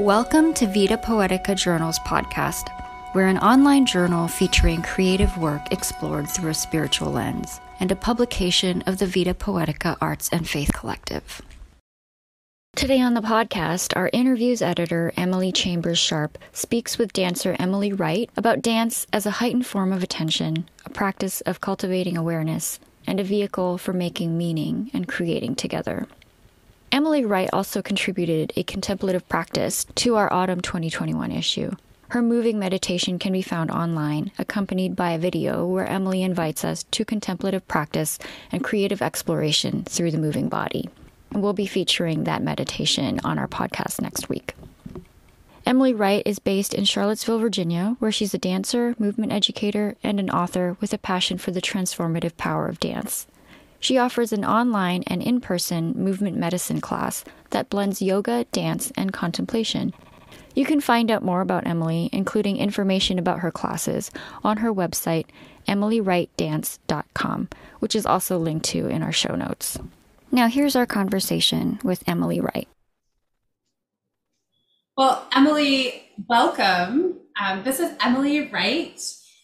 Welcome to Vita Poetica Journals podcast. We're an online journal featuring creative work explored through a spiritual lens and a publication of the Vita Poetica Arts and Faith Collective. Today on the podcast, our interviews editor, Emily Chambers Sharp, speaks with dancer Emily Wright about dance as a heightened form of attention, a practice of cultivating awareness, and a vehicle for making meaning and creating together. Emily Wright also contributed a contemplative practice to our autumn 2021 issue. Her moving meditation can be found online, accompanied by a video where Emily invites us to contemplative practice and creative exploration through the moving body. And we'll be featuring that meditation on our podcast next week. Emily Wright is based in Charlottesville, Virginia, where she's a dancer, movement educator, and an author with a passion for the transformative power of dance. She offers an online and in person movement medicine class that blends yoga, dance, and contemplation. You can find out more about Emily, including information about her classes, on her website, emilywrightdance.com, which is also linked to in our show notes. Now, here's our conversation with Emily Wright. Well, Emily, welcome. Um, this is Emily Wright.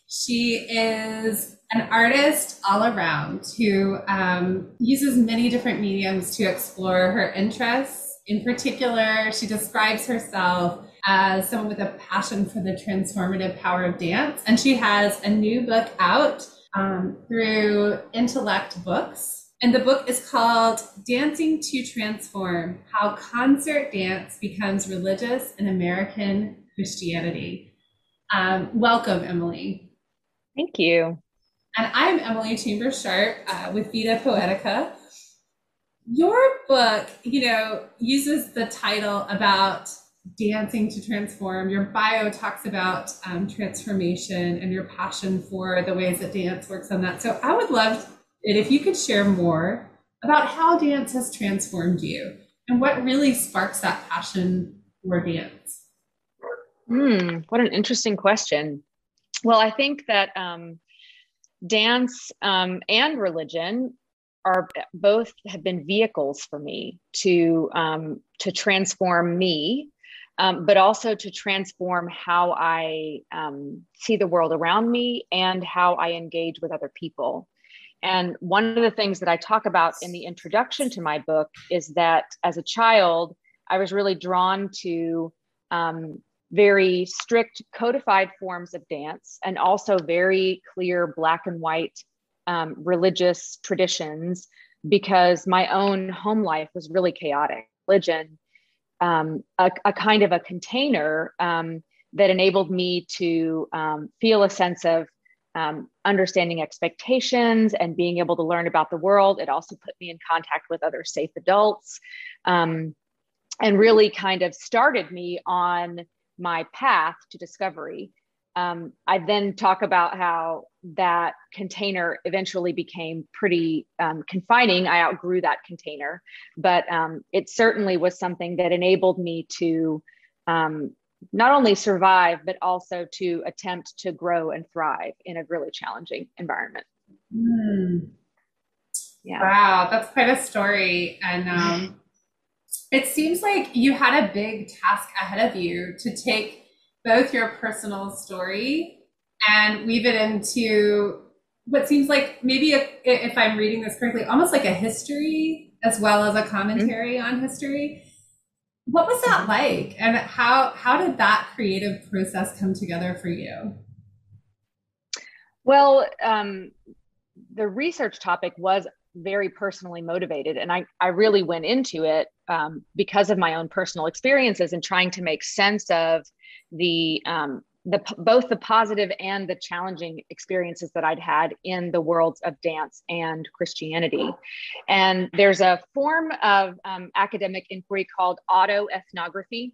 She is an artist all around who um, uses many different mediums to explore her interests. In particular, she describes herself as someone with a passion for the transformative power of dance. And she has a new book out um, through Intellect Books. And the book is called Dancing to Transform How Concert Dance Becomes Religious in American Christianity. Um, welcome, Emily. Thank you. And I'm Emily Chambers Sharp uh, with Vita Poetica. Your book, you know, uses the title about dancing to transform. Your bio talks about um, transformation and your passion for the ways that dance works on that. So I would love it if you could share more about how dance has transformed you and what really sparks that passion for dance. Hmm, what an interesting question. Well, I think that um, dance um, and religion are both have been vehicles for me to um, to transform me, um, but also to transform how I um, see the world around me and how I engage with other people. And one of the things that I talk about in the introduction to my book is that as a child, I was really drawn to um, very strict codified forms of dance and also very clear black and white um, religious traditions because my own home life was really chaotic. Religion um, a, a, kind of a container um, that enabled me to um, feel a sense of um, understanding expectations and being able to learn about the world. It also put me in contact with other safe adults um, and really kind of started me on my path to discovery. Um, I then talk about how that container eventually became pretty um, confining. I outgrew that container, but um, it certainly was something that enabled me to um, not only survive, but also to attempt to grow and thrive in a really challenging environment. Mm. Yeah. Wow, that's quite a story. And um, it seems like you had a big task ahead of you to take both your personal story and weave it into what seems like maybe a, if I'm reading this correctly, almost like a history as well as a commentary mm-hmm. on history. What was that like, and how how did that creative process come together for you? Well, um, the research topic was very personally motivated and i, I really went into it um, because of my own personal experiences and trying to make sense of the um, the both the positive and the challenging experiences that I'd had in the worlds of dance and Christianity. And there's a form of um, academic inquiry called autoethnography.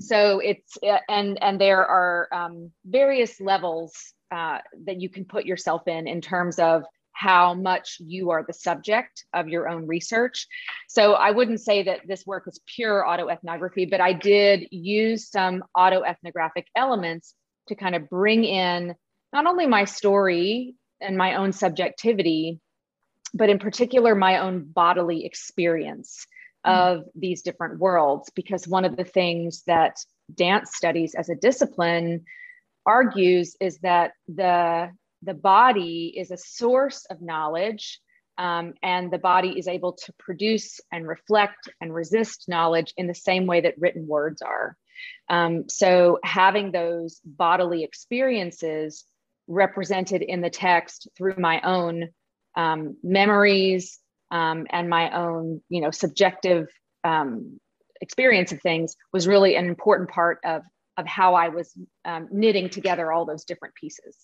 So it's and and there are um, various levels uh, that you can put yourself in in terms of how much you are the subject of your own research. So I wouldn't say that this work is pure autoethnography, but I did use some autoethnographic elements to kind of bring in not only my story and my own subjectivity, but in particular my own bodily experience mm-hmm. of these different worlds. Because one of the things that dance studies as a discipline argues is that the the body is a source of knowledge um, and the body is able to produce and reflect and resist knowledge in the same way that written words are um, so having those bodily experiences represented in the text through my own um, memories um, and my own you know subjective um, experience of things was really an important part of of how I was um, knitting together all those different pieces.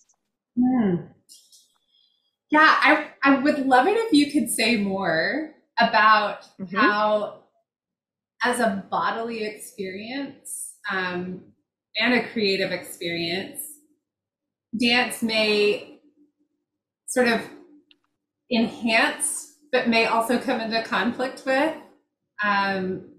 Mm. Yeah, I I would love it if you could say more about mm-hmm. how, as a bodily experience um, and a creative experience, dance may sort of enhance, but may also come into conflict with. Um,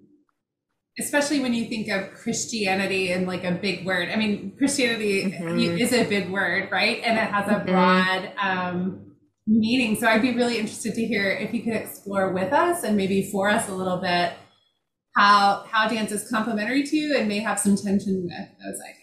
especially when you think of Christianity and like a big word. I mean, Christianity mm-hmm. is a big word, right? And it has a mm-hmm. broad um, meaning. So I'd be really interested to hear if you could explore with us and maybe for us a little bit how how dance is complementary to you and may have some tension with those ideas.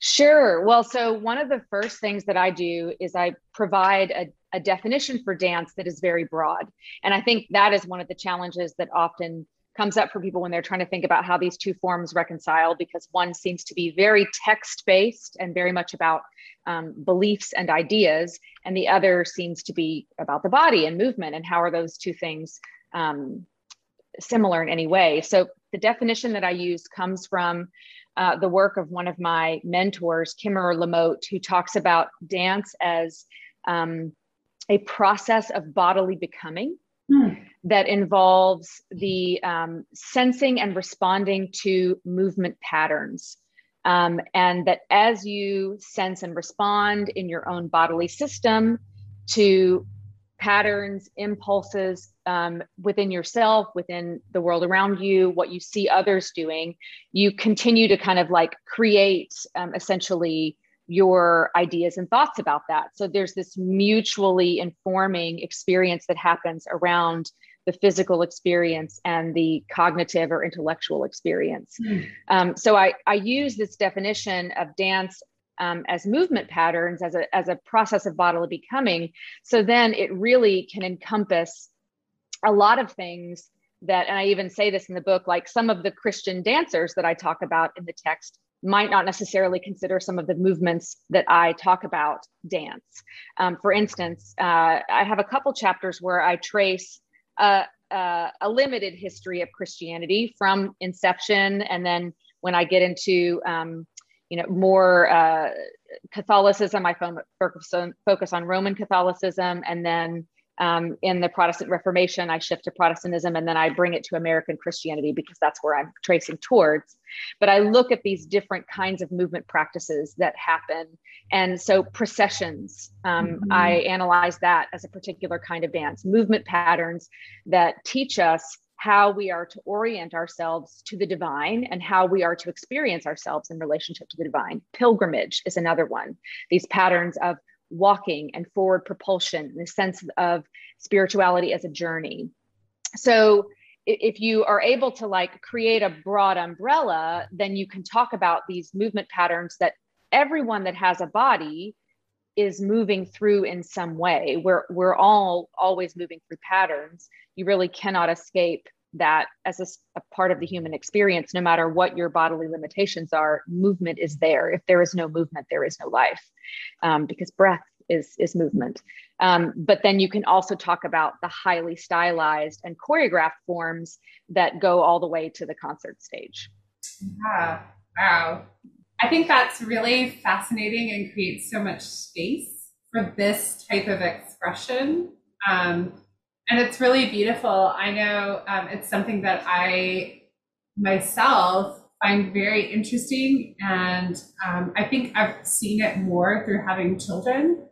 Sure. Well, so one of the first things that I do is I provide a, a definition for dance that is very broad. And I think that is one of the challenges that often comes up for people when they're trying to think about how these two forms reconcile because one seems to be very text based and very much about um, beliefs and ideas and the other seems to be about the body and movement and how are those two things um, similar in any way so the definition that i use comes from uh, the work of one of my mentors Kimerer LaMothe who talks about dance as um, a process of bodily becoming Hmm. That involves the um, sensing and responding to movement patterns. Um, and that as you sense and respond in your own bodily system to patterns, impulses um, within yourself, within the world around you, what you see others doing, you continue to kind of like create um, essentially your ideas and thoughts about that. So there's this mutually informing experience that happens around the physical experience and the cognitive or intellectual experience. Mm. Um, so I, I use this definition of dance um, as movement patterns, as a, as a process of bodily becoming. So then it really can encompass a lot of things that, and I even say this in the book, like some of the Christian dancers that I talk about in the text might not necessarily consider some of the movements that I talk about dance. Um, for instance, uh, I have a couple chapters where I trace a, a, a, limited history of Christianity from inception, and then when I get into um, you know more uh, Catholicism, I focus on, focus on Roman Catholicism, and then um, in the Protestant Reformation, I shift to Protestantism and then I bring it to American Christianity because that's where I'm tracing towards. But I look at these different kinds of movement practices that happen. And so, processions, um, mm-hmm. I analyze that as a particular kind of dance, movement patterns that teach us how we are to orient ourselves to the divine and how we are to experience ourselves in relationship to the divine. Pilgrimage is another one. These patterns of walking and forward propulsion the sense of spirituality as a journey. So if you are able to like create a broad umbrella, then you can talk about these movement patterns that everyone that has a body is moving through in some way. We're we're all always moving through patterns. You really cannot escape that as a, a, part of the human experience no matter what your bodily limitations are movement is there. If there is no movement there is no life um, because breath is is movement. Um, but then you can also talk about the highly stylized and choreographed forms that go all the way to the concert stage. Yeah wow. I think that's really fascinating and creates so much space for this type of expression. Um, and it's really beautiful. I know um, it's something that I myself find very interesting, and um, I think I've seen it more through having children.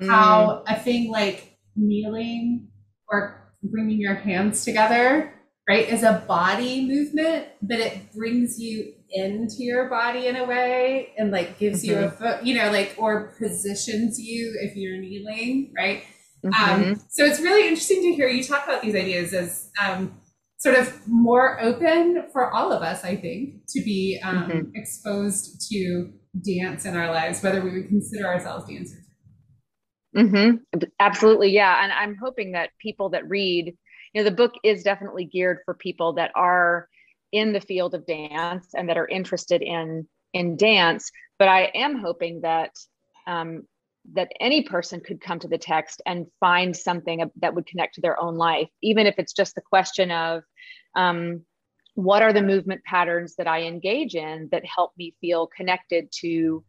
Mm. How a thing like kneeling or bringing your hands together, right, is a body movement, but it brings you into your body in a way and like gives mm-hmm. you a foot, you know, like or positions you if you're kneeling, right? Um, mm-hmm. Um, so it's really interesting to hear you talk about these ideas as um, sort of more open for all of us, I think, to be um, mm-hmm. exposed to dance in our lives, whether we would consider ourselves dancers. Mm-hmm. Absolutely, yeah. And I'm hoping that people that read, you know, the book is definitely geared for people that are in the field of dance and that are interested in in dance. But I am hoping that um, that any person could come to the text and find something that would connect to their own life, even if it's just the question of um, what are the movement patterns that I engage in that help me feel connected to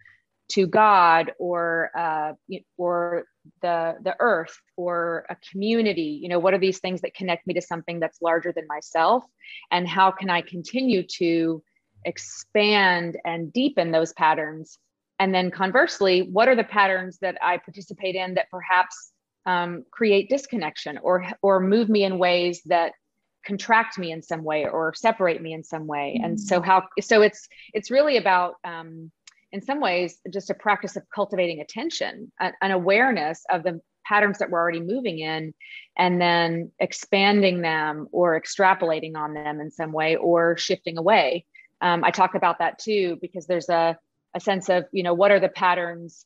to God or uh, or the the earth or a community. You know, what are these things that connect me to something that's larger than myself, and how can I continue to expand and deepen those patterns and then conversely, what are the patterns that I participate in that perhaps um, create disconnection or or move me in ways that contract me in some way or separate me in some way? Mm-hmm. And so how so it's it's really about um, in some ways just a practice of cultivating attention, an awareness of the patterns that we're already moving in and then expanding them or extrapolating on them in some way or shifting away um, i talk about that too because there's a a sense of you know what are the patterns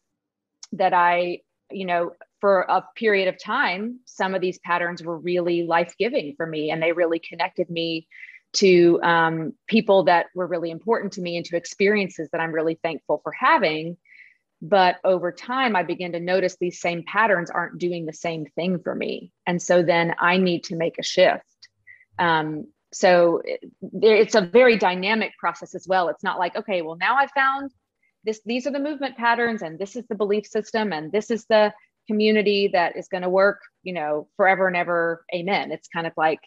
that i you know for a period of time some of these patterns were really life-giving for me and they really connected me to um, people that were really important to me and to experiences that i'm really thankful for having. But over time i begin to notice these same patterns aren't doing the same thing for me. And so then i need to make a shift. Um, so it, it's a very dynamic process as well. It's not like okay well now i found this these are the movement patterns and this is the belief system and this is the community that is going to work you know forever and ever amen. It's kind of like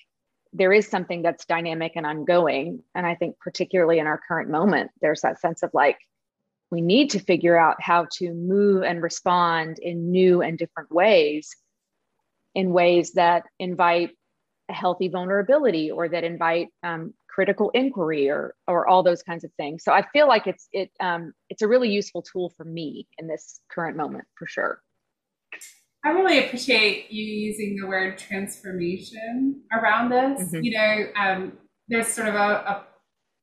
there is something that's dynamic and ongoing and i think particularly in our current moment there's that sense of like we need to figure out how to move and respond in new and different ways in ways that invite a healthy vulnerability or that invite um, critical inquiry or or all those kinds of things. So I feel like it's it um, it's a really useful tool for me in this current moment for sure. I really appreciate you using the word transformation around this. Mm-hmm. You know, um, there's sort of a, a,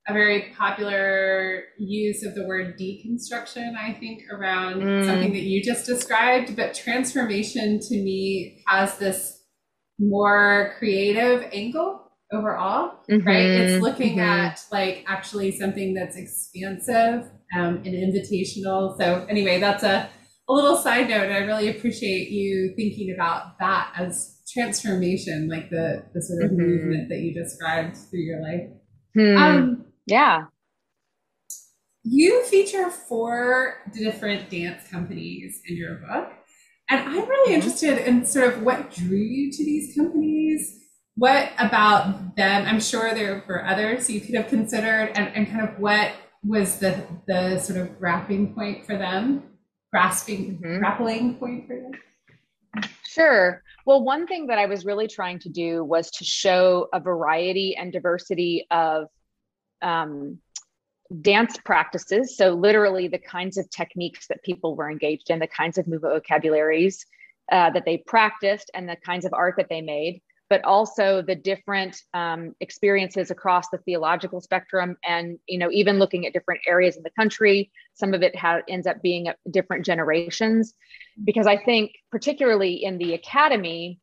a very popular use of the word deconstruction, I think, around mm. something that you just described. But transformation to me has this more creative angle overall, mm-hmm. right? It's looking mm-hmm. at like actually something that's expansive um, and invitational. So anyway, that's a, a little side note. I really appreciate you thinking about that as transformation, like the the sort of mm-hmm. movement that you described through your life. Hmm. Um, yeah. You feature four different dance companies in your book. And I'm really mm-hmm. interested in sort of what drew you to these companies what about them? I'm sure there were others you could have considered, and, and kind of what was the the sort of grappling point for them, grasping, mm-hmm. grappling point for them. Sure. Well, one thing that I was really trying to do was to show a variety and diversity of um, dance practices. So, literally, the kinds of techniques that people were engaged in, the kinds of movement vocabularies uh, that they practiced, and the kinds of art that they made but also the different um, experiences across the theological spectrum and you know even looking at different areas in the country some of it ha- ends up being different generations. Because i think particularly in the academy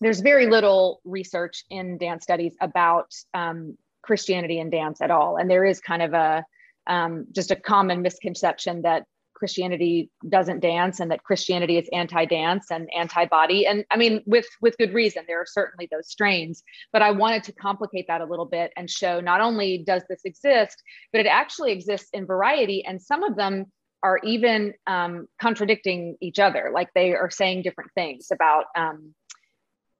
there's very little research in dance studies about um, christianity and dance at all. And there is kind of a um, just a common misconception that Christianity doesn't dance and that Christianity is anti-dance and anti-body. And I mean, with with good reason, there are certainly those strains. But I wanted to complicate that a little bit and show not only does this exist, but it actually exists in variety, and some of them are even um, contradicting each other. Like they are saying different things about um,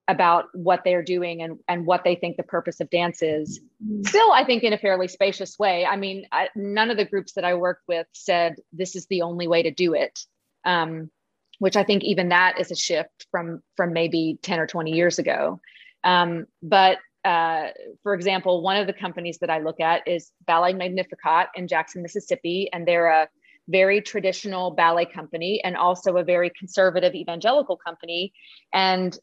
about what they're doing and, and what they think the purpose of dance is. Still, I think in a fairly spacious way. I mean, I, none of the groups that I worked with said this is the only way to do it, um, which I think even that is a shift from from maybe ten or twenty years ago. Um, but uh, for example, one of the companies that I look at is Ballet Magnificat in Jackson, Mississippi, and they're a very traditional ballet company and also a very conservative evangelical company. And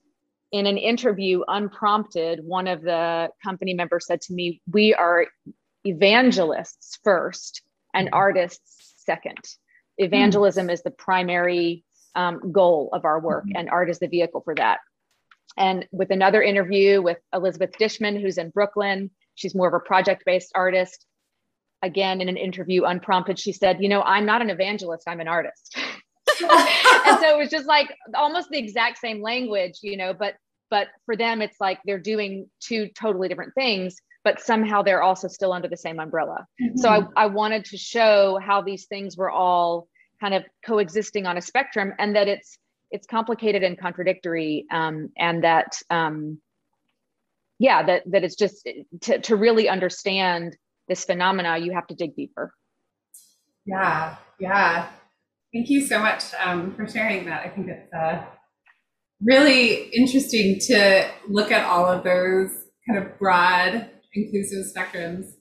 in an interview, unprompted, one of the company members said to me, We are evangelists first and mm-hmm. artists second. Evangelism mm-hmm. is the primary um, goal of our work, mm-hmm. and art is the vehicle for that. And with another interview with Elizabeth Dishman, who's in Brooklyn, she's more of a project based artist. Again, in an interview, unprompted, she said, You know, I'm not an evangelist, I'm an artist. and so it was just like almost the exact same language, you know, but but for them it's like they're doing two totally different things but somehow they're also still under the same umbrella. Mm-hmm. so I, I wanted to show how these things were all kind of coexisting on a spectrum and that it's it's complicated and contradictory um, and that um, yeah that that it's just to, to really understand this phenomena you have to dig deeper. Yeah yeah thank you so much um, for sharing that i think it's uh, really interesting to look at all of those kind of broad inclusive spectrums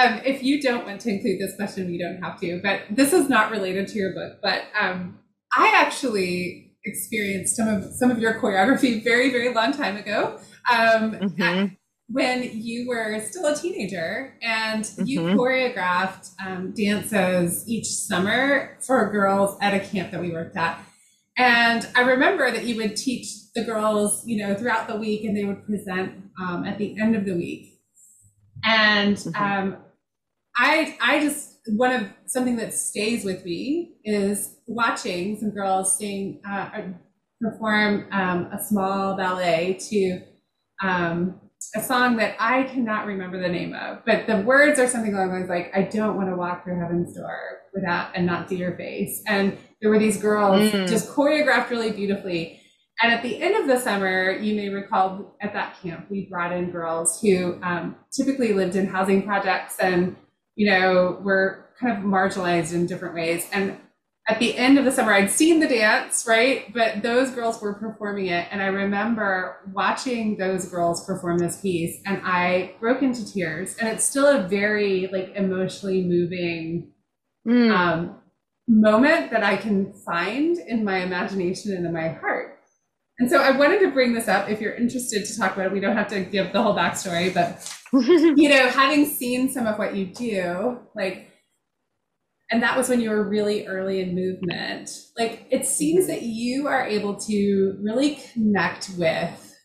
um, if you don't want to include this question, you don't have to, but this is not related to your book. But um, I actually experienced some of some of your choreography very, very long time ago. Um, mm-hmm. When you were still a teenager and mm-hmm. you choreographed um, dances each summer for girls at a camp that we worked at. And I remember that you would teach the girls, you know, throughout the week and they would present um, at the end of the week. And mm-hmm. um, I, I just one of something that stays with me is watching some girls sing, uh, perform um, a small ballet to um, a song that I cannot remember the name of, but the words are something along the lines like, "I don't want to walk through heaven's door without and not see your face." And there were these girls mm. just choreographed really beautifully. And at the end of the summer, you may recall at that camp, we brought in girls who um, typically lived in housing projects and, you know, were kind of marginalized in different ways. And at the end of the summer, I'd seen the dance, right? But those girls were performing it. And I remember watching those girls perform this piece and I broke into tears. And it's still a very like emotionally moving mm. um, moment that I can find in my imagination and in my heart. And so I wanted to bring this up if you're interested to talk about it. We don't have to give the whole backstory, but you know, having seen some of what you do, like, and that was when you were really early in movement, like, it seems that you are able to really connect with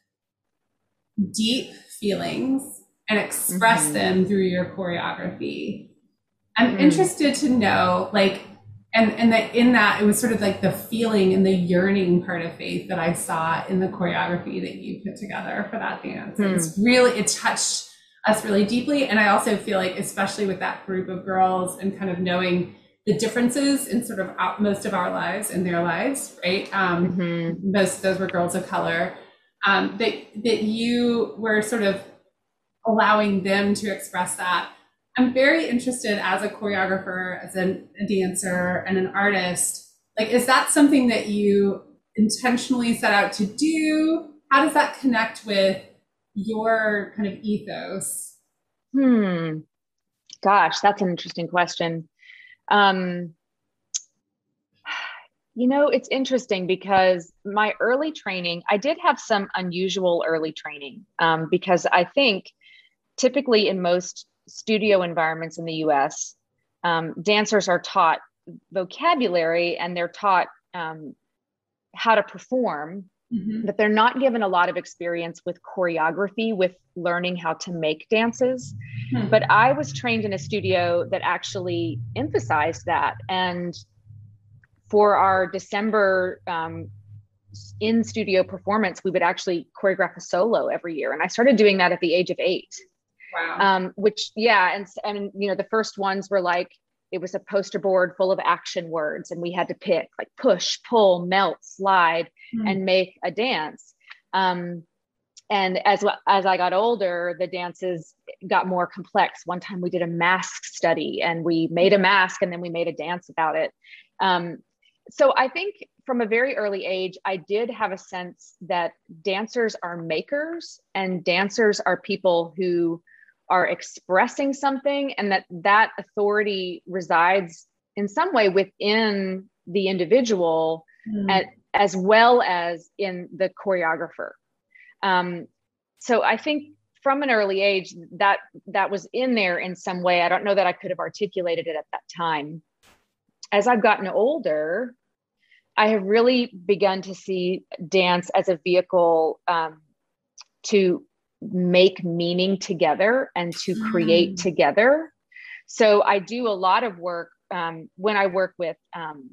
deep feelings and express mm-hmm. them through your choreography. I'm mm-hmm. interested to know, like, and and that in that it was sort of like the feeling and the yearning part of faith that I saw in the choreography that you put together for that dance. Mm. It's really it touched us really deeply, and I also feel like especially with that group of girls and kind of knowing the differences in sort of most of our lives and their lives, right? Um, mm-hmm. Most of those were girls of color. Um, that that you were sort of allowing them to express that I'm very interested as a choreographer, as a, a dancer, and an artist. Like, is that something that you intentionally set out to do? How does that connect with your kind of ethos? Hmm. Gosh, that's an interesting question. Um, you know, it's interesting because my early training, I did have some unusual early training um, because I think typically in most studio environments in the US, um, dancers are taught vocabulary and they're taught um, how to perform, mm-hmm. but they're not given a lot of experience with choreography, with learning how to make dances. Mm-hmm. But I was trained in a studio that actually emphasized that. And for our December um, in studio performance, we would actually choreograph a solo every year. And I started doing that at the age of eight. Wow. Um, which yeah, and and you know the first ones were like it was a poster board full of action words, and we had to pick like push, pull, melt, slide, mm. and make a dance. Um, and as as I got older, the dances got more complex. One time we did a mask study, and we made a mask, and then we made a dance about it. Um, so I think from a very early age, I did have a sense that dancers are makers, and dancers are people who are expressing something and that that authority resides in some way within the individual mm. at, as well as in the choreographer Um, so I think from an early age that that was in there in some way. I don't know that I could have articulated it at that time. As I've gotten older, I have really begun to see dance as a vehicle um, to make meaning together and to create mm. together. So I do a lot of work um, when I work with um,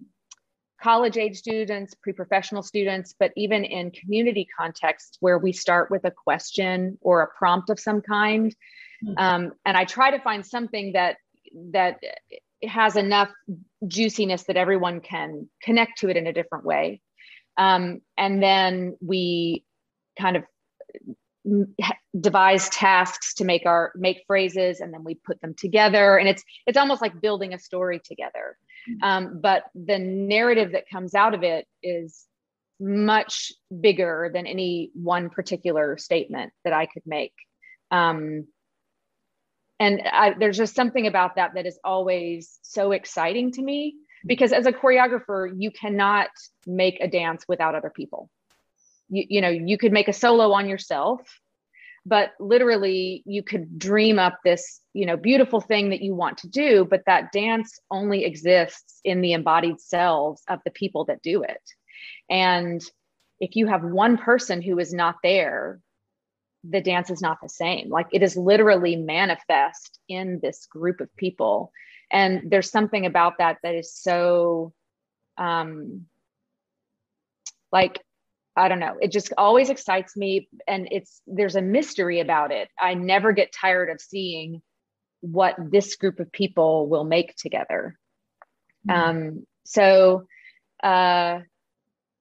college age students, pre professional students, but even in community contexts where we start with a question or a prompt of some kind. Mm-hmm. Um, and I try to find something that that has enough juiciness that everyone can connect to it in a different way. Um, and then we kind of devise tasks to make our make phrases and then we put them together. And it's it's almost like building a story together. Mm-hmm. um, but the narrative that comes out of it is much bigger than any one particular statement that i could make. Um, and I, there's just something about that that is always so exciting to me because as a choreographer you cannot make a dance without other people you, you know you could make a solo on yourself but literally you could dream up this you know beautiful thing that you want to do but that dance only exists in the embodied selves of the people that do it. And if you have one person who is not there the dance is not the same. Like it is literally manifest in this group of people. And there's something about that that is so um like I don't know. It just always excites me. And it's, there's a mystery about it. I never get tired of seeing what this group of people will make together. Mm-hmm. Um, so, uh,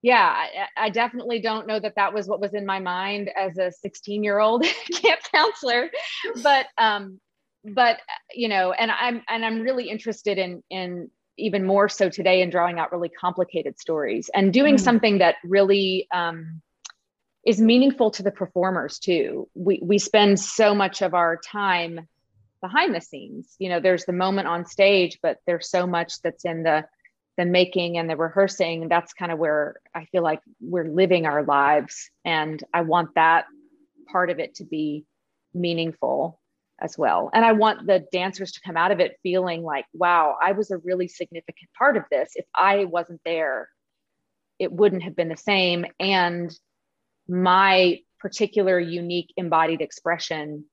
yeah, I, I, definitely don't know that that was what was in my mind as a 16 year old camp counselor, but, um, but you know, and I'm, and I'm really interested in, in even more so today in drawing out really complicated stories and doing mm. something that really um, is meaningful to the performers too. We we spend so much of our time behind the scenes. You know, there's the moment on stage, but there's so much that's in the the making and the rehearsing. That's kind of where I feel like we're living our lives, and I want that part of it to be meaningful as well. And I want the dancers to come out of it feeling like, wow, I was a really significant part of this. If I wasn't there, it wouldn't have been the same. And my particular unique embodied expression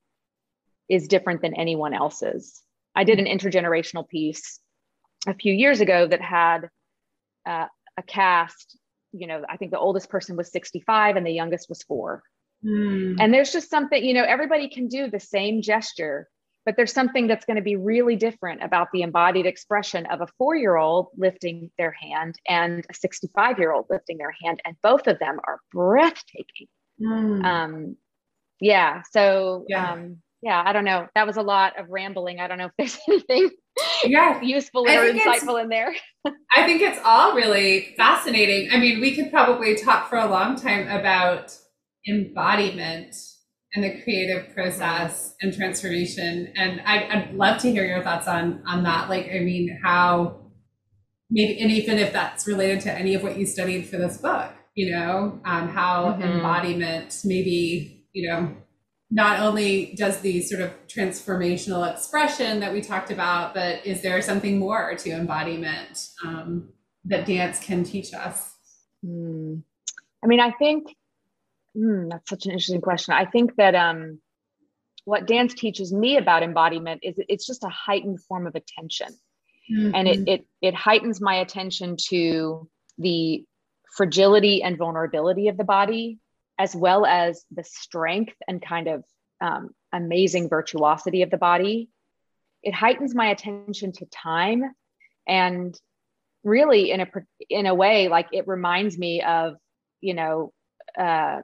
is different than anyone else's. I did an intergenerational piece a few years ago that had uh, a cast, you know, I think the oldest person was 65 and the youngest was four. Mm. And there's just something, you know, everybody can do the same gesture, but there's something that's going to be really different about the embodied expression of a four year old lifting their hand and a 65 year old lifting their hand. And both of them are breathtaking. Mm. Um, yeah. So, yeah. Um, yeah, I don't know. That was a lot of rambling. I don't know if there's anything yeah. useful or insightful in there. I think it's all really fascinating. I mean, we could probably talk for a long time about embodiment and the creative process and transformation. And I'd, I'd love to hear your thoughts on on that. Like, I mean, how maybe, and even if that's related to any of what you studied for this book, you know, um, how mm-hmm. embodiment maybe, you know, not only does the sort of transformational expression that we talked about, but is there something more to embodiment um, that dance can teach us? Mm. I mean, I think Mm, that's such an interesting question. I think that um, what dance teaches me about embodiment is it's just a heightened form of attention, mm-hmm. and it, it it heightens my attention to the fragility and vulnerability of the body, as well as the strength and kind of um, amazing virtuosity of the body. It heightens my attention to time, and really, in a in a way, like it reminds me of you know uh,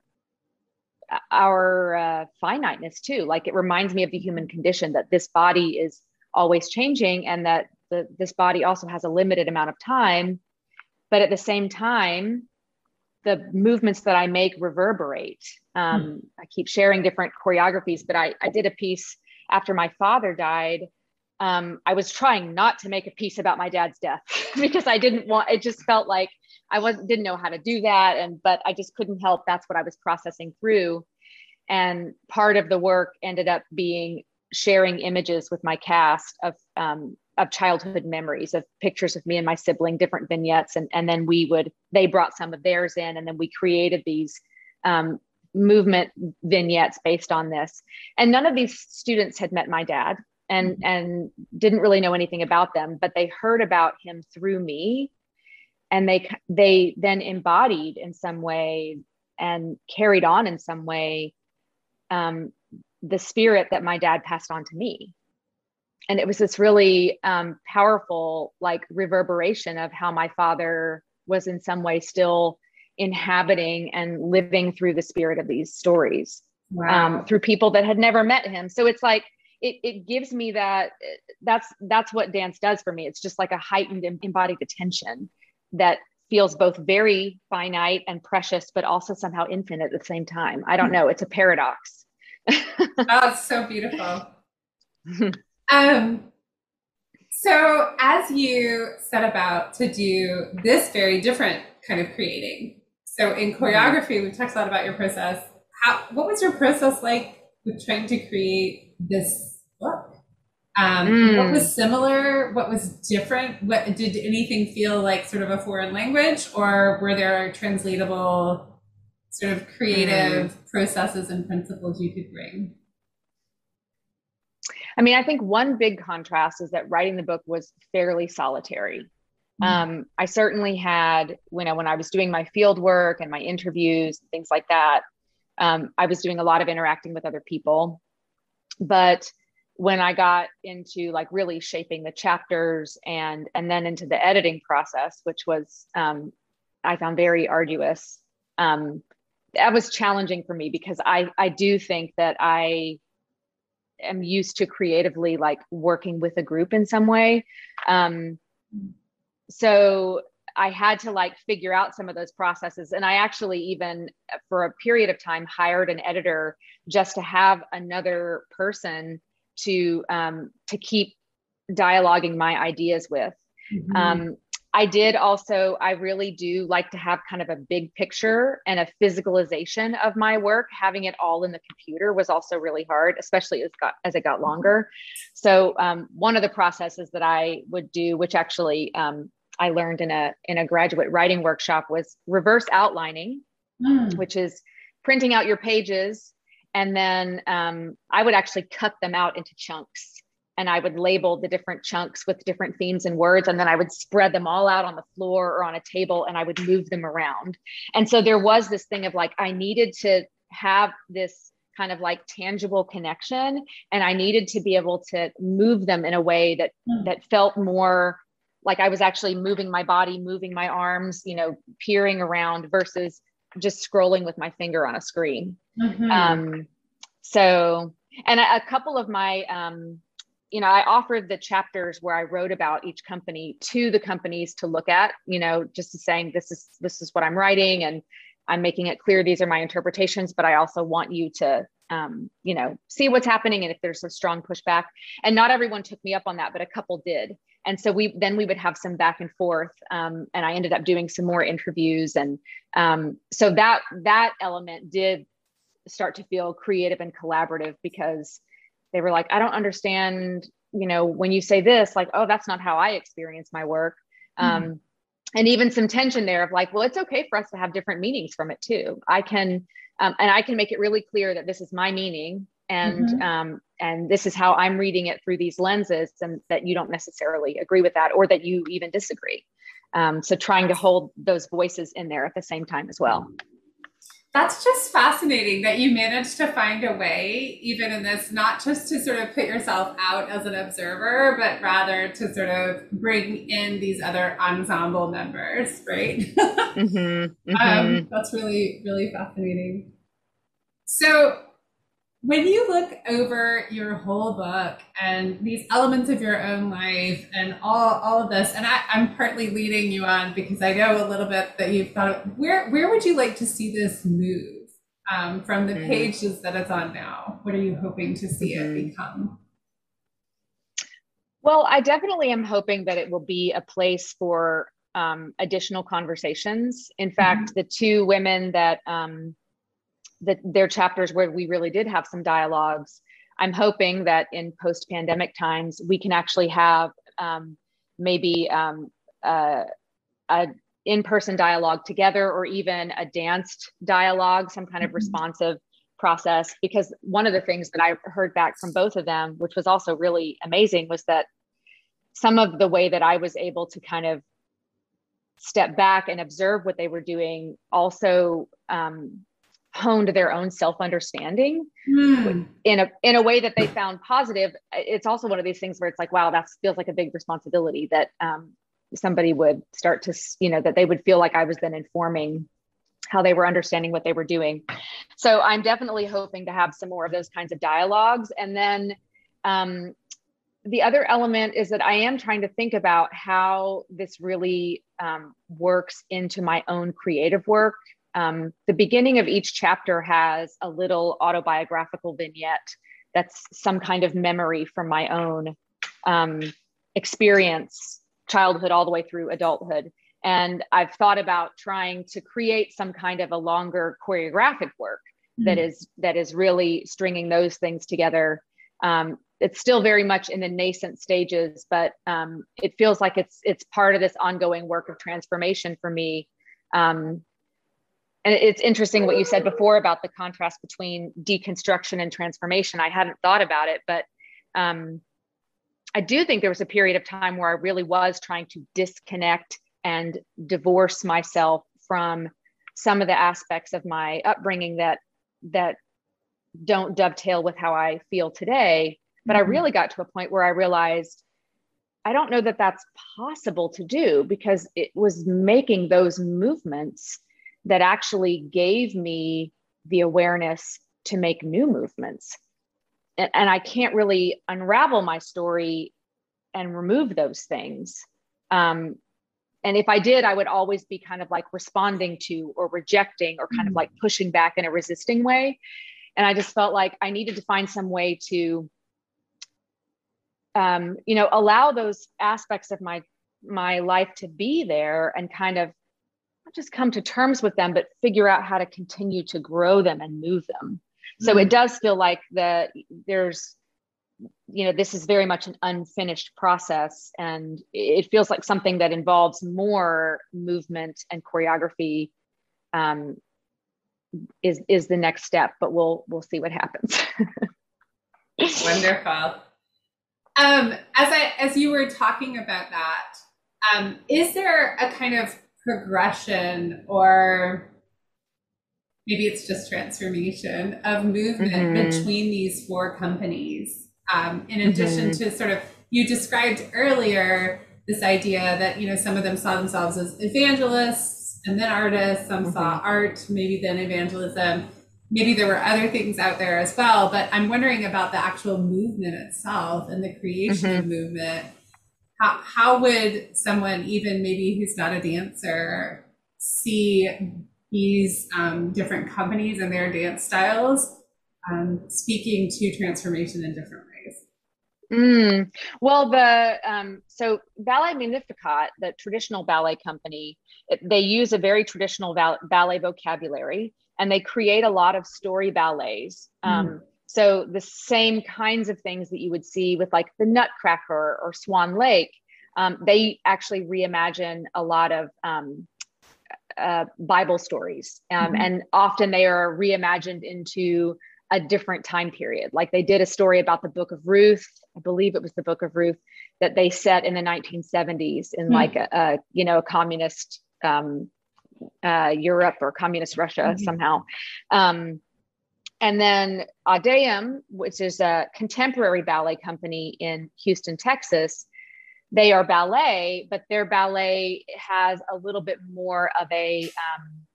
our uh, finiteness too. Like it reminds me of the human condition that this body is always changing and that the, this body also has a limited amount of time. But at the same time, the movements that I make reverberate. Um, hmm. I keep sharing different choreographies, but I, I did a piece after my father died. Um, I was trying not to make a piece about my dad's death because I didn't want, it just felt like I wasn't didn't know how to do that, and but I just couldn't help. That's what I was processing through. and part of the work ended up being sharing images with my cast of um, of childhood memories of pictures of me and my sibling different vignettes and, and then we would they brought some of theirs in and then we created these um, movement vignettes based on this and none of these students had met my dad and mm-hmm. and didn't really know anything about them but they heard about him through me and they they then embodied in some way and carried on in some way um, the spirit that my dad passed on to me. And it was this really um, powerful like reverberation of how my father was in some way still inhabiting and living through the spirit of these stories um, wow. um, through people that had never met him. So it's like it, it gives me that that's that's what dance does for me. It's just like a heightened embodied attention that feels both very finite and precious but also somehow infinite at the same time. I don't know. It's a paradox. Oh so beautiful. Um so as you set about to do this very different kind of creating so in mm-hmm. choreography we've talked a lot about your process. How what was your process like with trying to create this book. Um, mm. What was similar? What was different? What did anything feel like sort of a foreign language, or were there translatable sort of creative mm. processes and principles you could bring? I mean, I think one big contrast is that writing the book was fairly solitary. Mm. Um, I certainly had when I when I was doing my field work and my interviews and things like that. Um, I was doing a lot of interacting with other people, but when I got into like really shaping the chapters and and then into the editing process, which was um, I found very arduous. Um, that was challenging for me because I I do think that I am used to creatively like working with a group in some way. Um, so I had to like figure out some of those processes. And I actually even for a period of time hired an editor just to have another person to um, to keep dialoguing my ideas with. Mm-hmm. Um, I did also, I really do like to have kind of a big picture and a physicalization of my work. Having it all in the computer was also really hard, especially as, got, as it got longer. So um, one of the processes that I would do, which actually um, I learned in a in a graduate writing workshop, was reverse outlining, mm. which is printing out your pages and then um, I would actually cut them out into chunks and I would label the different chunks with different themes and words. And then I would spread them all out on the floor or on a table and I would move them around. And so there was this thing of like, I needed to have this kind of like tangible connection and I needed to be able to move them in a way that mm. that felt more like I was actually moving my body, moving my arms, you know, peering around versus just scrolling with my finger on a screen. Mm-hmm. Um, so, and a, a, couple of my, um, you know, I offered the chapters where I wrote about each company to the companies to look at, you know, just to saying this is this is what I'm writing and I'm making it clear these are my interpretations, but I also want you to um, you know, see what's happening and if there's a strong pushback. And not everyone took me up on that, but a couple did. And so we then we would have some back and forth. Um, and I ended up doing some more interviews. And um, so that that element did start to feel creative and collaborative because they were like, I don't understand, you know, when you say this, like, oh, that's not how I experience my work. Mm-hmm. Um, and even some tension there of like, well, it's okay for us to have different meanings from it too. I can um, and I can make it really clear that this is my meaning and mm-hmm. um, and this is how I'm reading it through these lenses, and that you don't necessarily agree with that, or that you even disagree. Um, so trying to hold those voices in there at the same time as well. That's just fascinating that you managed to find a way, even in this, not just to sort of put yourself out as an observer, but rather to sort of bring in these other ensemble members, right? mm-hmm, mm-hmm. Um, that's really, really fascinating. So, when you look over your whole book and these elements of your own life and all, all of this, and I, am partly leading you on because I know a little bit that you've thought of, where where would you like to see this move um, from the mm-hmm. pages that it's on now? What are you hoping to see mm-hmm. it become? Well, I definitely am hoping that it will be a place for um, additional conversations. In fact, mm-hmm. the two women that um, that their chapters where we really did have some dialogues. I'm hoping that in post pandemic times, we can actually have um, maybe um, uh, a in-person dialogue together or even a danced dialogue some kind of mm-hmm. responsive process because one of the things that i heard back from both of them which was also really amazing was that some of the way that i was able to kind of step back and observe what they were doing also um, honed their own self-understanding mm. in a in a way that they found positive. It's also one of these things where it's like wow that feels like a big responsibility that um, somebody would start to you know that they would feel like i was then informing how they were understanding what they were doing. So i'm definitely hoping to have some more of those kinds of dialogues. And then um, the other element is that i am trying to think about how this really um, works into my own creative work um, the beginning of each chapter has a little autobiographical vignette that's some kind of memory from my own um, experience childhood all the way through adulthood. And I've thought about trying to create some kind of a longer choreographic work mm-hmm. that is that is really stringing those things together. Um, it's still very much in the nascent stages, but um, it feels like it's it's part of this ongoing work of transformation for me. Um, and it's interesting what you said before about the contrast between deconstruction and transformation. I hadn't thought about it, but um, I do think there was a period of time where I really was trying to disconnect and divorce myself from some of the aspects of my upbringing that that don't dovetail with how I feel today. But mm-hmm. I really got to a point where I realized I don't know that that's possible to do because it was making those movements that actually gave me the awareness to make new movements and, and I can't really unravel my story and remove those things. Um, and if I did, I would always be kind of like responding to or rejecting or kind mm-hmm. of like pushing back in a resisting way. And I just felt like I needed to find some way to, um, you know, allow those aspects of my my life to be there and kind of just come to terms with them, but figure out how to continue to grow them and move them. So mm-hmm. it does feel like that there's you know this is very much an unfinished process and it feels like something that involves more movement and choreography um, is is the next step but we'll we'll see what happens. Wonderful. Um, as i as you were talking about that um, is there a kind of progression or maybe it's just transformation of movement mm-hmm. between these four companies. Um, in addition mm-hmm. to sort of, you described earlier this idea that, you know, some of them saw themselves as evangelists and then artists, some mm-hmm. saw art, maybe then evangelism. Maybe there were other things out there as well, but I'm wondering about the actual movement itself and the creation of mm-hmm. movement. How, how would someone, even maybe who's not a dancer, see these um, different companies and their dance styles um, speaking to transformation in different ways. Mm. Well, the um, so Ballet Magnificat, the traditional ballet company, they use a very traditional ballet vocabulary, and they create a lot of story ballets. Mm. So the same kinds of things that you would see with like the Nutcracker or Swan Lake, um, they actually reimagine a lot of um, uh, Bible stories, um, mm-hmm. and often they are reimagined into a different time period. Like they did a story about the Book of Ruth, I believe it was the Book of Ruth that they set in the 1970s in mm-hmm. like a, a, you know a communist um, uh, Europe or communist Russia mm-hmm. somehow. Um, and then Ad Deum, which is a contemporary ballet company in Houston, Texas, they are ballet, but their ballet has a little bit more of a, um,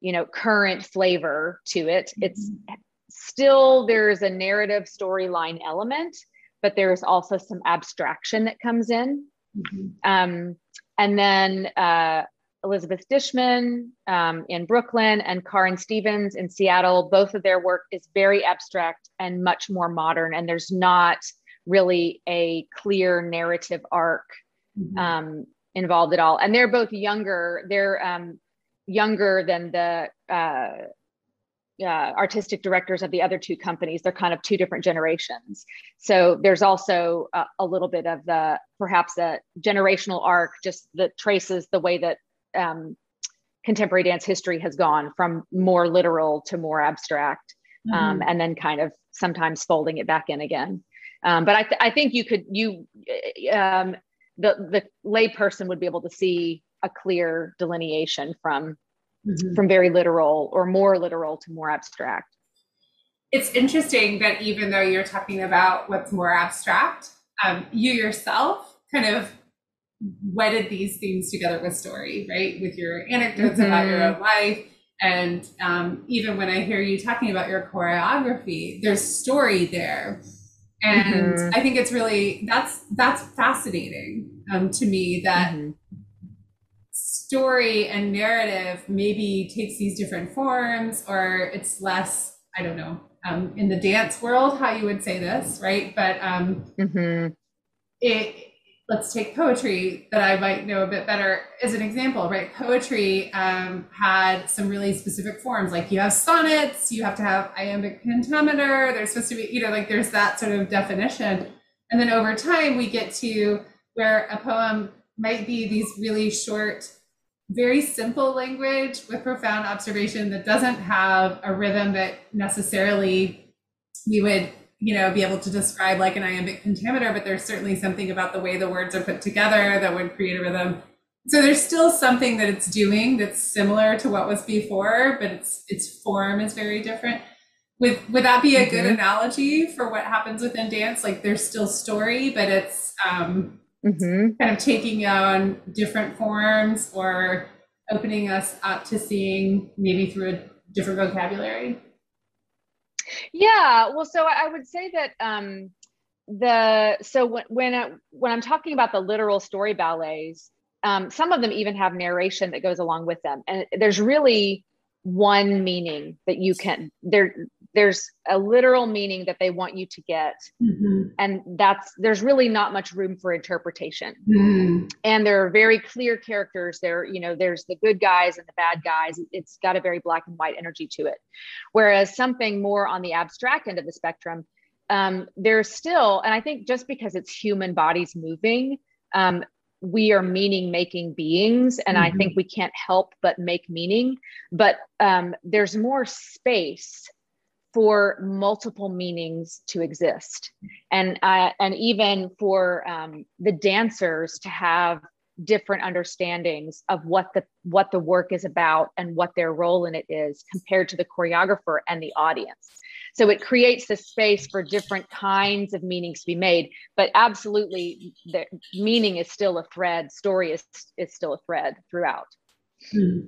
you know, current flavor to it. Mm-hmm. It's still, there's a narrative storyline element, but there's also some abstraction that comes in. Mm-hmm. Um, and then uh, Elizabeth Dishman um, in Brooklyn and Karin Stevens in Seattle, both of their work is very abstract and much more modern. And there's not really a clear narrative arc mm-hmm. um, involved at all. And they're both younger. They're um, younger than the uh, uh, artistic directors of the other two companies. They're kind of two different generations. So there's also a, a little bit of the perhaps a generational arc, just that traces the way that um, contemporary dance history has gone from more literal to more abstract, um, mm-hmm. um, and then kind of sometimes folding it back in again. Um, but I, th- I think you could you um, the the layperson would be able to see a clear delineation from mm-hmm. from very literal or more literal to more abstract. It's interesting that even though you're talking about what's more abstract, um, you yourself kind of wedded these themes together with story, right? With your anecdotes mm-hmm. about your own life. And um, even when I hear you talking about your choreography, there's story there. And mm-hmm. I think it's really that's that's fascinating um, to me that mm-hmm story and narrative maybe takes these different forms or it's less i don't know um, in the dance world how you would say this right but um, mm-hmm. it let's take poetry that i might know a bit better as an example right? Poetry um, had some really specific forms like you have sonnets you have to have iambic pentameter there's supposed to be you know like there's that sort of definition. And then over time we get to where a poem might be these really short very simple language with profound observation that doesn't have a rhythm that necessarily we would you know be able to describe like an iambic pentameter but there's certainly something about the way the words are put together that would create a rhythm so there's still something that it's doing that's similar to what was before but its its form is very different would would that be a mm-hmm. good analogy for what happens within dance like there's still story but it's um mm-hmm. kind of taking on different forms or opening us up to seeing maybe through a different vocabulary? Yeah, well, so I would say that um, the so when when, I, when I'm talking about the literal story ballets, um, some of them even have narration that goes along with them, and there's really one meaning that you can there there's a literal meaning that they want you to get. Mm-hmm. and that's there's really not much room for interpretation. Mm-hmm. and there are very clear characters there. You know there's the good guys and the bad guys. It's got a very black and white energy to it. Whereas something more on the abstract end of the spectrum um, there's still and i think just because it's human bodies moving um, we are meaning making beings. And mm-hmm. i think we can't help but make meaning. But um, there's more space for multiple meanings to exist. And uh, and even for um, the dancers to have different understandings of what the what the work is about and what their role in it is compared to the choreographer and the audience. So it creates the space for different kinds of meanings to be made but absolutely the meaning is still a thread story is is still a thread throughout. Hmm.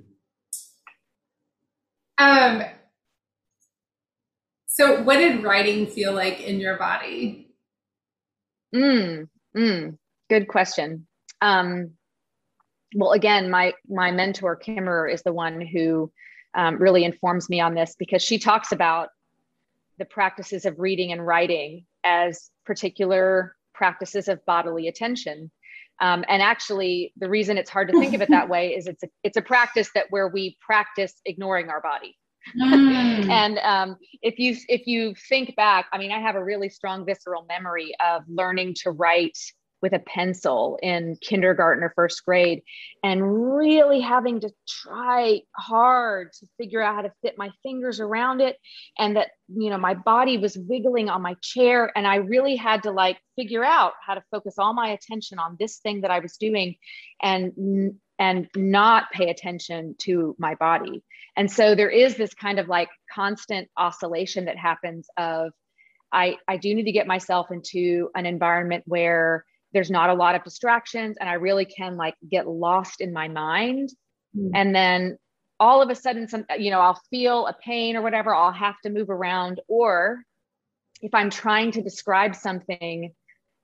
um so, what did writing feel like in your body? Mm, mm, good question. Um, well, again, my my mentor Kimerer is the one who um, really informs me on this because she talks about the practices of reading and writing as particular practices of bodily attention. Um, and actually, the reason it's hard to think of it that way is it's a, it's a practice that where we practice ignoring our body. Mm. and um, if you if you think back, I mean, I have a really strong visceral memory of learning to write with a pencil in kindergarten or first grade and really having to try hard to figure out how to fit my fingers around it and that you know my body was wiggling on my chair and i really had to like figure out how to focus all my attention on this thing that i was doing and and not pay attention to my body. And so there is this kind of like constant oscillation that happens of I, I do need to get myself into an environment where there's not a lot of distractions and I really can like get lost in my mind. Mm. And then all of a sudden some you know I'll feel a pain or whatever, I'll have to move around or if I'm trying to describe something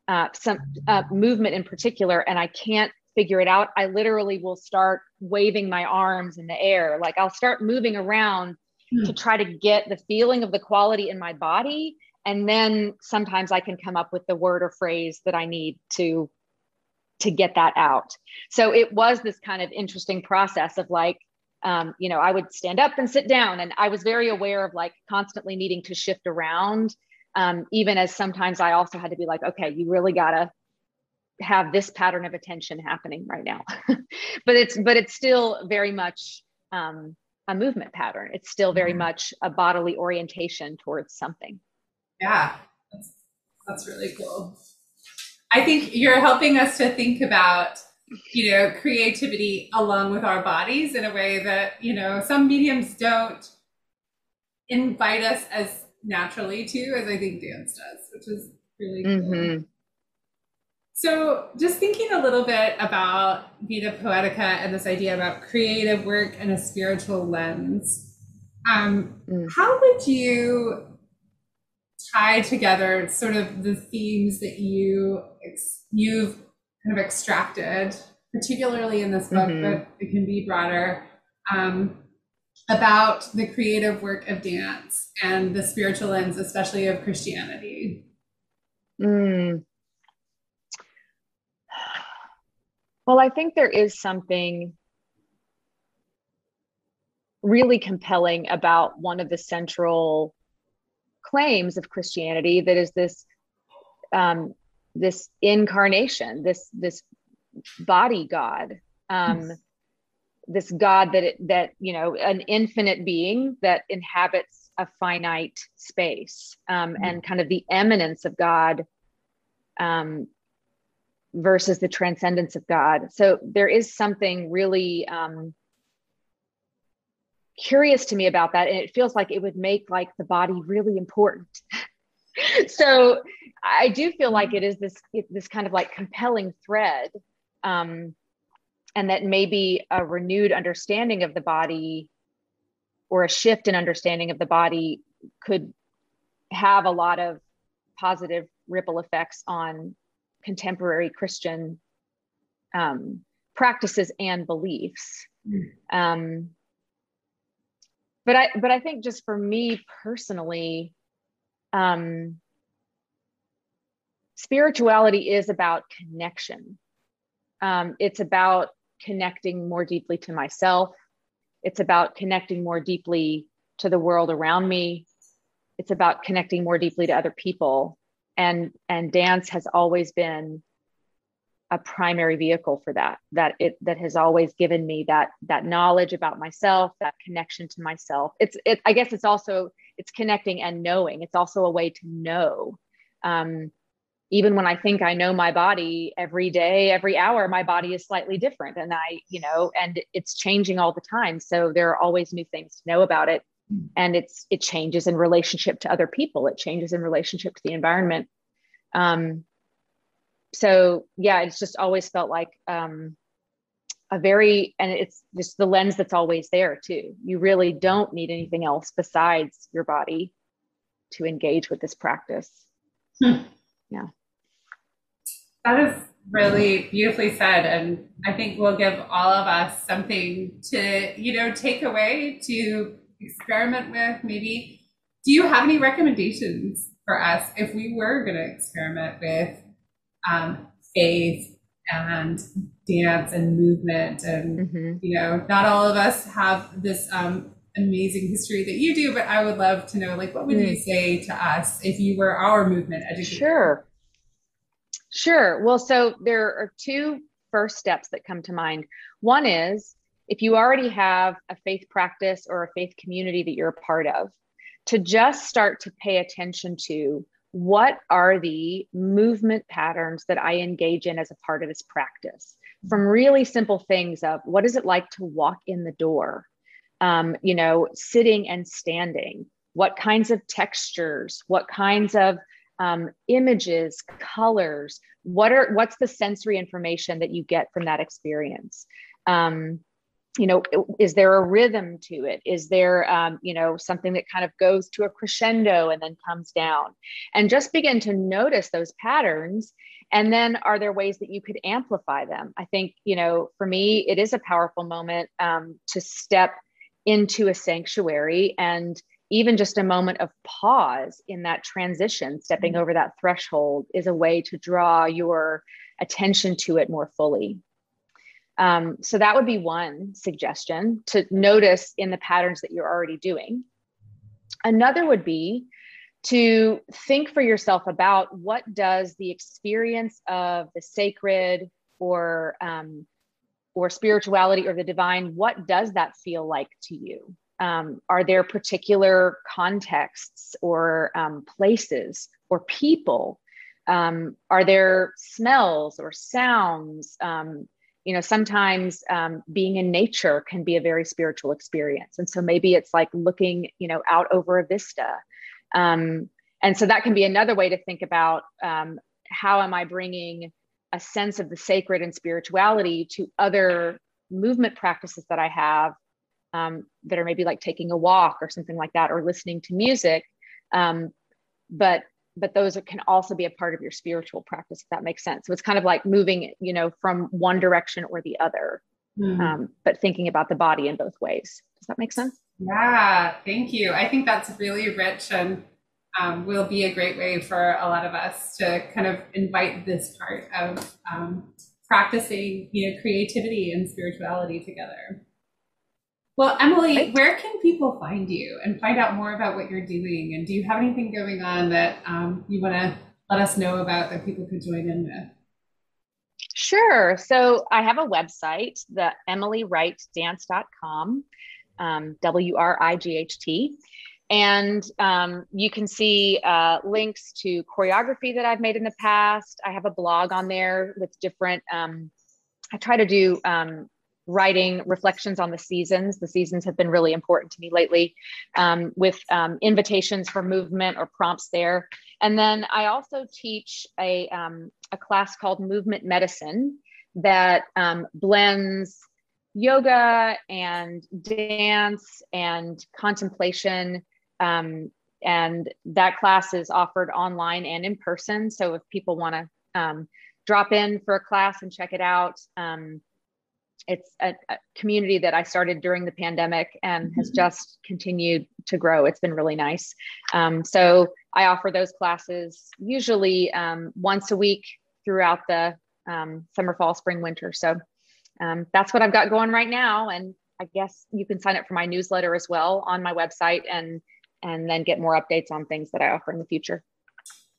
uh, some uh, movement in particular and I can't figure it out, I literally will start waving my arms in the air. Like I'll start moving around mm. to try to get the feeling of the quality in my body. And then sometimes I can come up with the word or phrase that I need to to get that out. So it was this kind of interesting process of like um, you know, I would stand up and sit down, and I was very aware of like constantly needing to shift around. Um, even as sometimes I also had to be like, okay, you really gotta have this pattern of attention happening right now. but it's but it's still very much um, a movement pattern. It's still very mm-hmm. much a bodily orientation towards something. Yeah, that's, that's really cool. I think you're helping us to think about you know, creativity along with our bodies in a way that, you know, some mediums don't invite us as naturally to as I think dance does, which is really cool. Mm-hmm. So, just thinking a little bit about Vita Poetica and this idea about creative work and a spiritual lens, um, mm. how would you tie together sort of the themes that you you've kind of extracted, particularly in this book, mm-hmm. but it can be broader, um, about the creative work of dance and the spiritual lens, especially of Christianity. Mm. Well, I think there is something really compelling about one of the central claims of Christianity that is this um, this incarnation, this this body God, um, yes. this God that it, that you know an infinite being that inhabits a finite space, um, mm-hmm. and kind of the immanence of God um, versus the transcendence of God. So there is something really um, curious to me about that, and it feels like it would make like the body really important. so I do feel like it is this this kind of like compelling thread, um, and that maybe a renewed understanding of the body or a shift in understanding of the body could have a lot of positive ripple effects on contemporary Christian um, practices and beliefs. Mm. Um, but I but I think just for me personally, um, spirituality is about connection. Um, it's about connecting more deeply to myself. It's about connecting more deeply to the world around me. It's about connecting more deeply to other people. And, and dance has always been a primary vehicle for that that it that has always given me that that knowledge about myself that connection to myself it's it i guess it's also it's connecting and knowing it's also a way to know um, even when I think I know my body every day, every hour, my body is slightly different. And I, you know, and it's changing all the time. So there are always new things to know about it. And it's, it changes in relationship to other people. It changes in relationship to the environment. Um, so yeah, it's just always felt like um, a very, and it's just the lens that's always there too. You really don't need anything else besides your body to engage with this practice. Hmm. Yeah. That is really beautifully said. And I think will give all of us something to, you know, take away to experiment with. Maybe, do you have any recommendations for us if we were going to experiment with um, faith and dance and movement? And, mm-hmm. you know, not all of us have this um, amazing history that you do, but I would love to know, like, what would mm. you say to us if you were our movement educator? Sure. Sure. Well, so there are two first steps that come to mind. One is if you already have a faith practice or a faith community that you're a part of, to just start to pay attention to what are the movement patterns that I engage in as a part of this practice. From really simple things of what is it like to walk in the door, um, you know, sitting and standing, what kinds of textures, what kinds of um, images, colors. What are what's the sensory information that you get from that experience? Um, you know, is there a rhythm to it? Is there, um, you know, something that kind of goes to a crescendo and then comes down? And just begin to notice those patterns. And then, are there ways that you could amplify them? I think, you know, for me, it is a powerful moment um, to step into a sanctuary and even just a moment of pause in that transition, stepping mm-hmm. over that threshold, is a way to draw your attention to it more fully. Um, so that would be one suggestion to notice in the patterns that you're already doing. Another would be to think for yourself about what does the experience of the sacred or um, or spirituality or the divine what does that feel like to you? Um, are there particular contexts or um, places or people? Um, are there smells or sounds? Um, you know sometimes um, being in nature can be a very spiritual experience. And so maybe it's like looking you know out over a vista. Um, and so that can be another way to think about um, how am i bringing a sense of the sacred and spirituality to other movement practices that i have um, that are maybe like taking a walk or something like that or listening to music. Um, but but those can also be a part of your spiritual practice if that makes sense. So it's kind of like moving you know from one direction or the other mm. um, but thinking about the body in both ways. Does that make sense? Yeah thank you. I think that's really rich and um, will be a great way for a lot of us to kind of invite this part of um, practicing you know creativity and spirituality together well, Emily, where can people find you and find out more about what you're doing? And do you have anything going on that um, you want to let us know about that people could join in with? Sure. So I have a website, the emilywrightdance.com, um, W R I G H T. And um, you can see uh, links to choreography that I've made in the past. I have a blog on there with different, um, I try to do um, writing reflections on the seasons. The seasons have been really important to me lately um, with um, invitations for movement or prompts there. And then I also teach a, um, a class called Movement Medicine that um, blends yoga and dance and contemplation. Um, and that class is offered online and in person. So if people want to um, drop in for a class and check it out, um, it's a, a, community that I started during the pandemic and mm-hmm. has just continued to grow. It's been really nice. Um, so I offer those classes usually um, once a week throughout the um, summer, fall, spring, winter. So um, that's what I've got going right now. And I guess you can sign up for my newsletter as well on my website and and then get more updates on things that I offer in the future.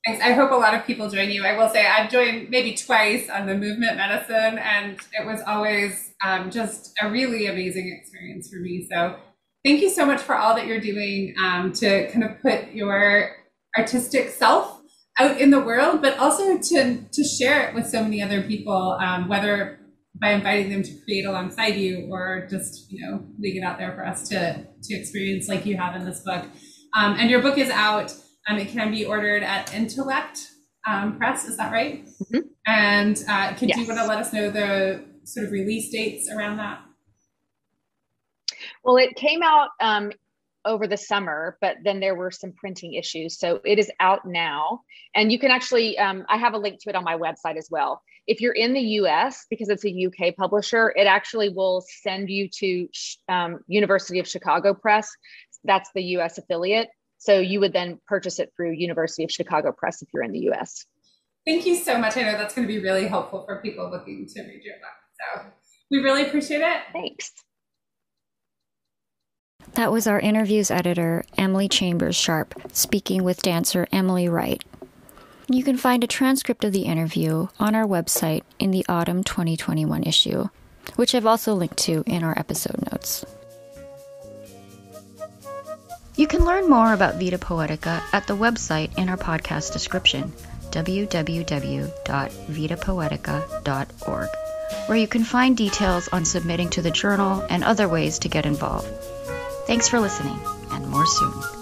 Thanks. I hope a lot of people join you. I will say I've joined maybe twice on the movement medicine, and it was always um, just a really amazing experience for me. So thank you so much for all that you're doing um, to kind of put your artistic self out in the world, but also to to share it with so many other people, um, whether by inviting them to create alongside you or just you know leaving it out there for us to to experience like you have in this book. Um, and your book is out. Um, it can be ordered at Intellect um, Press, is that right? Mm-hmm. And uh, could yes. you want to let us know the sort of release dates around that? Well, it came out um, over the summer, but then there were some printing issues. So it is out now. And you can actually, um, I have a link to it on my website as well. If you're in the US, because it's a UK publisher, it actually will send you to um, University of Chicago Press. That's the US affiliate. So you would then purchase it through University of Chicago Press if you're in the US. Thank you so much. I know that's going to be really helpful for people looking to read your book. So we really appreciate it. Thanks. That was our interviews editor, Emily Chambers Sharp, speaking with dancer Emily Wright. You can find a transcript of the interview on our website in the autumn 2021 issue, which I've also linked to in our episode notes. You can learn more about Vita Poetica at the website in our podcast description, www.vitapoetica.org, where you can find details on submitting to the journal and other ways to get involved. Thanks for listening, and more soon.